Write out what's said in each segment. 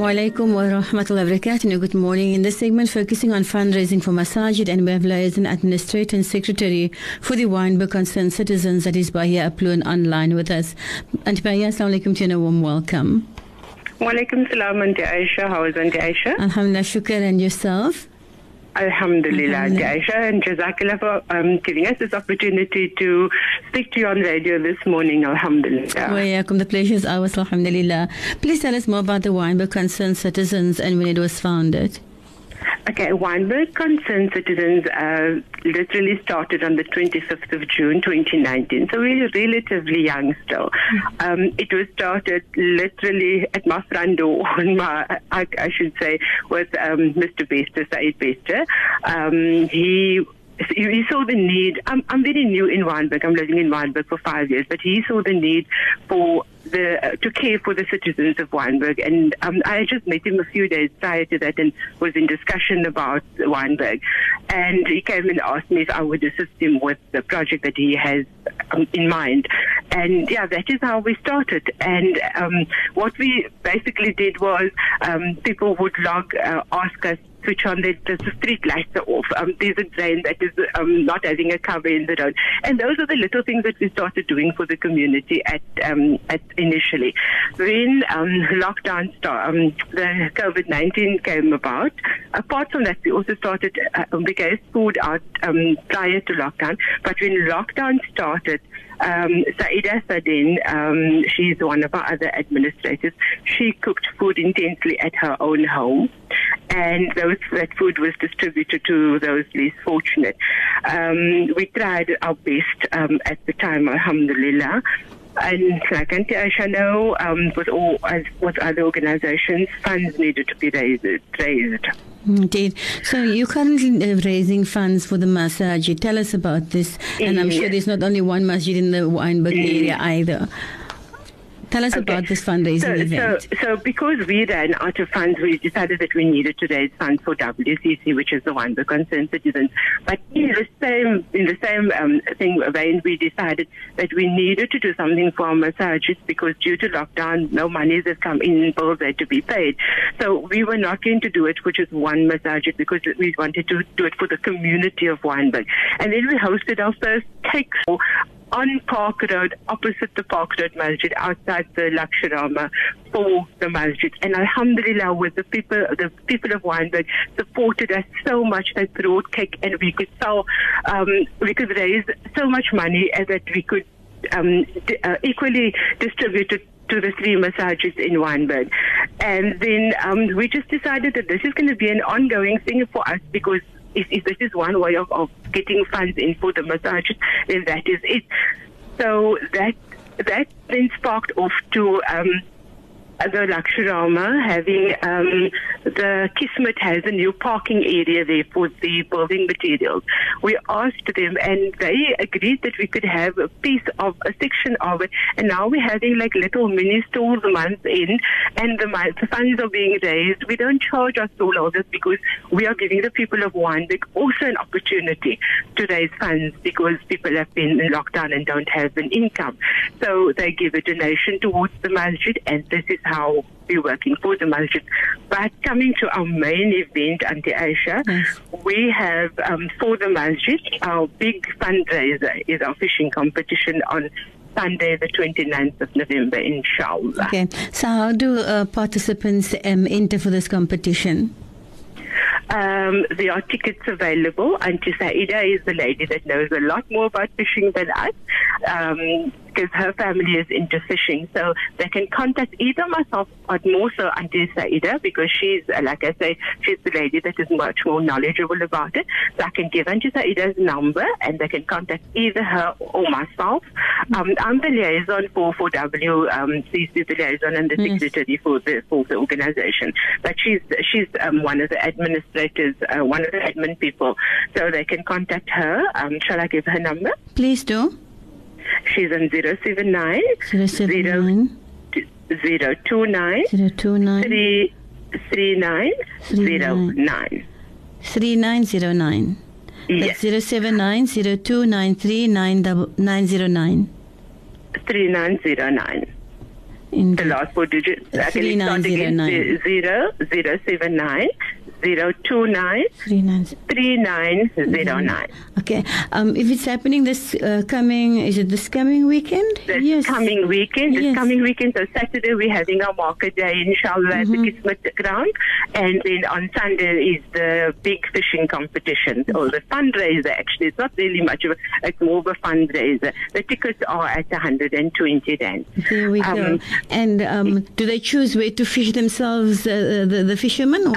Assalamu alaikum wa rahmatullahi wa barakatuh. Good morning. In this segment, focusing on fundraising for Masajid and we have liaison administrator and secretary for the Wynberg Concerned Citizens, that is Bahia Aploon, online with us. Auntie Bahia, assalamu alaikum to you and a warm welcome. Walaikum salam, Auntie Aisha. How is Auntie Aisha? Alhamdulillah, shukr, and yourself? Alhamdulillah, Alhamdulillah. And Jazakallah for um, giving us this opportunity to speak to you on radio this morning. Alhamdulillah. Wa yakum, the pleasure is ours, alhamdulillah. Please tell us more about the wine, Concerned Citizens and when it was founded. Okay, Wynberg Concerned Citizens uh, literally started on the 25th of June 2019, so we're relatively young still. Um, it was started literally at my front door, on my, I, I should say, with um, Mr. Bester, Said Bester. Um, he he saw the need. I'm, I'm very new in Wynberg. I'm living in Wynberg for five years, but he saw the need for the to care for the citizens of Wynberg. And um, I just met him a few days prior to that and was in discussion about Wynberg. And he came and asked me if I would assist him with the project that he has um, in mind. And yeah, that is how we started. And um, what we basically did was um, people would log, uh, ask us switch on the, the street lights are off. Um, there's a drain that is um, not having a cover in the road, and those are the little things that we started doing for the community at um, at initially. When um, lockdown started, um, the COVID nineteen came about. Apart from that, we also started uh, we gave food out um, prior to lockdown, but when lockdown started. Um, Saida Sadin, um, she's one of our other administrators. She cooked food intensely at her own home, and those that food was distributed to those least fortunate. Um, we tried our best um, at the time, Alhamdulillah. And like Auntie Aisha know, um, with all as with other organizations, funds needed to be raised. raised. Indeed. So you're currently uh, raising funds for the masjid. Tell us about this. And I'm sure there's not only one masjid in the Wynberg area either. Tell us about this fundraising so, event. So, so because we ran out of funds, we decided that we needed to raise funds for WCC, which is the one the concerned citizens. But in the same in the same um, thing vein, we decided that we needed to do something for our masajids because due to lockdown, no monies have come in, bills had to be paid. So we were not going to do it for just one masjid because we wanted to do it for the community of Wynberg. And then we hosted our first show on Park Road, opposite the Park Road Masjid, outside the Laksharama for the masjid. And Alhamdulillah, with the people, the people of Wynberg supported us so much. They brought cake, and we could sell, um, we could raise so much money that we could um, d- uh, equally distribute it to the three masajids in Wynberg. And then um, we just decided that this is going to be an ongoing thing for us because if, if this is one way of, of getting funds in for the masajids, then that is it. So that that then sparked off to um, the Laksharama having um, the Kismet has a new parking area there for the building materials. We asked them and they agreed that we could have a piece of a section of it and now we're having like little mini stores month in and the, the funds are being raised. We don't charge our stallholders because we are giving the people of Wynberg also an opportunity to raise funds because people have been in lockdown and don't have an income. So they give a donation towards the masjid and this is how we're working for the masjid. But coming to our main event, Auntie Aisha, Yes. we have um, for the masjid, our big fundraiser is our fishing competition on Sunday, the 29th of November, inshallah. Okay. So how do uh, participants um, enter for this competition? Um, there are tickets available. Auntie Saida is the lady that knows a lot more about fishing than us. Um, because her family is into fishing. So they can contact either myself or more so Auntie Saida because she's, uh, like I say, she's the lady that is much more knowledgeable about it. So I can give Auntie Saida's number and they can contact either her or myself. Um, I'm the liaison for, for W, um, the liaison and the secretary for the, for the organization. But she's, she's um, one of the administrators, uh, one of the admin people. So they can contact her. Um, shall I give her number? Please do. She's on 079 079 029 029 three three nine zero Three nine. 3909. Yes, That's 079 0293 909. three nine zero nine. The last four digits. I can Three nine start again. zero nine. Zero zero seven nine zero two nine 39. three nine zero nine. Okay. Um, if it's happening this uh, coming, is it this coming weekend? This yes. coming weekend, this Yes. coming weekend, so Saturday we're having our market day, inshallah, at Mm-hmm. the Kismet ground. And then on Sunday is the big fishing competition, or the fundraiser actually. It's not really much of a, it's more of a fundraiser. The tickets are at 120 rand. There we go. Um, And um, do they choose where to fish themselves, uh, the, the fishermen? Or?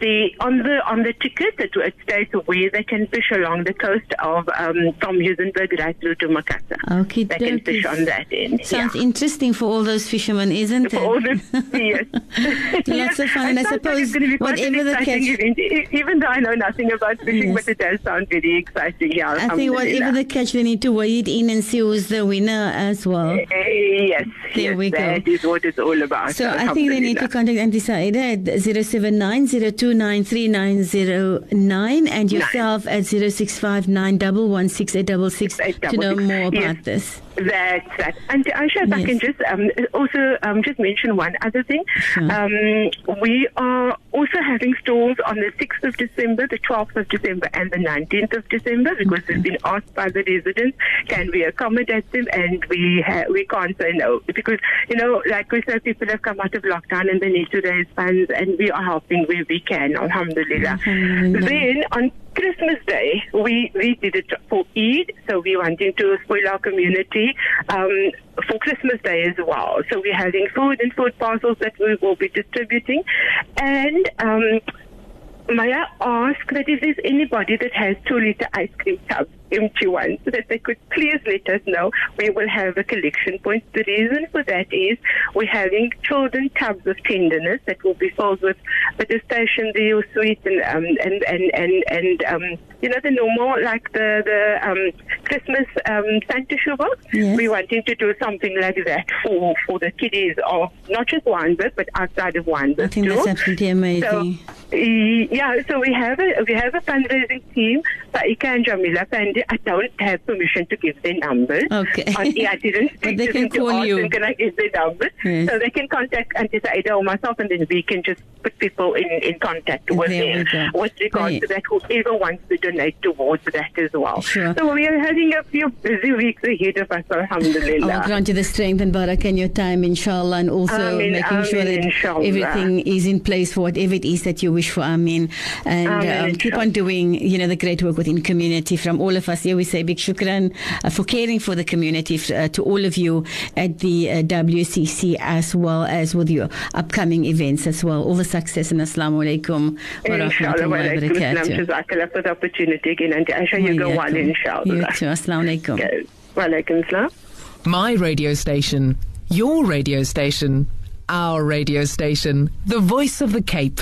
The on the on the ticket it, it states where they can fish along the coast of um, from Muizenberg right through to Macassar. Okay, They can fish on that end. Sounds yeah. interesting for all those fishermen, isn't For it? all the, yes. Lots of fun, and I suppose it's gonna quite an whatever the catch- event, even though I know nothing about fishing, Yes. but it does sound very exciting. Yeah, I think whatever the catch, they need to weigh it in and see who's the winner as well. Eh, Yes, There yes, we go. that is what it's all about. So I think they need to contact Auntie Saida at 079 029 3909 and yourself at 065 to know more about Yes. this. That's that. And Aisha, if I can just um, also um, just mention one other thing. Sure. Um, we are also having stalls on the 6th of December, the 12th of December, and the 19th of December because we've been asked by the residents, can we accommodate them? And we ha- we can't say no because, you know, like we said, people have come out of lockdown and they need to raise funds and we are helping where we can, alhamdulillah. Alhamdulillah. Then on Christmas Day, we, we did it for Eid, so we're wanting to spoil our community um, for Christmas Day as well. So we're having food and food parcels that we will be distributing. And um, may I ask that if there's anybody that has two liter ice cream tubs, empty ones, that they could please let us know. We will have a collection point. The reason for that is we're having children tubs of tenderness that will be filled with with the or sweet and um, and and and, and um, you know the normal like the the um, Christmas um, Santa shoebox. Yes. We're wanting to do something like that for for the kiddies of not just Wynberg but outside of Wynberg I think too. that's absolutely amazing. So, yeah, so we have a we have a fundraising team, Saika and Jamila Pandi. I don't have permission to give their numbers. Okay. Yeah, I didn't But they to can them to call ask you. them, Can I give their numbers? Yes. So they can contact Auntie Saida or myself, and then we can just put people in, in contact with There them with regards Right. to that. Whoever wants to donate towards that as well. Sure. So we are having a few busy weeks ahead of us. Alhamdulillah. Allah grant you the strength and barak in your time, inshallah, and also Ameen, making sure that inshallah. everything is in place for whatever it is that you wish for. Ameen. And Ameen, um, keep on doing, you know, the great work within community. From all of us here, we say big shukran uh, for caring for the community, f- uh, to all of you at the uh, WCC as well as with your upcoming events as well. All the success and assalamu alaikum wa rahmatullahi wa wa alaikum barakatuh. Jazakallah for the opportunity again. And Aisha, you go well, You inshallah. too. Assalamu alaikum. Okay. Wa alaikum salam. My radio station. Your radio station. Our radio station. The voice of the Cape.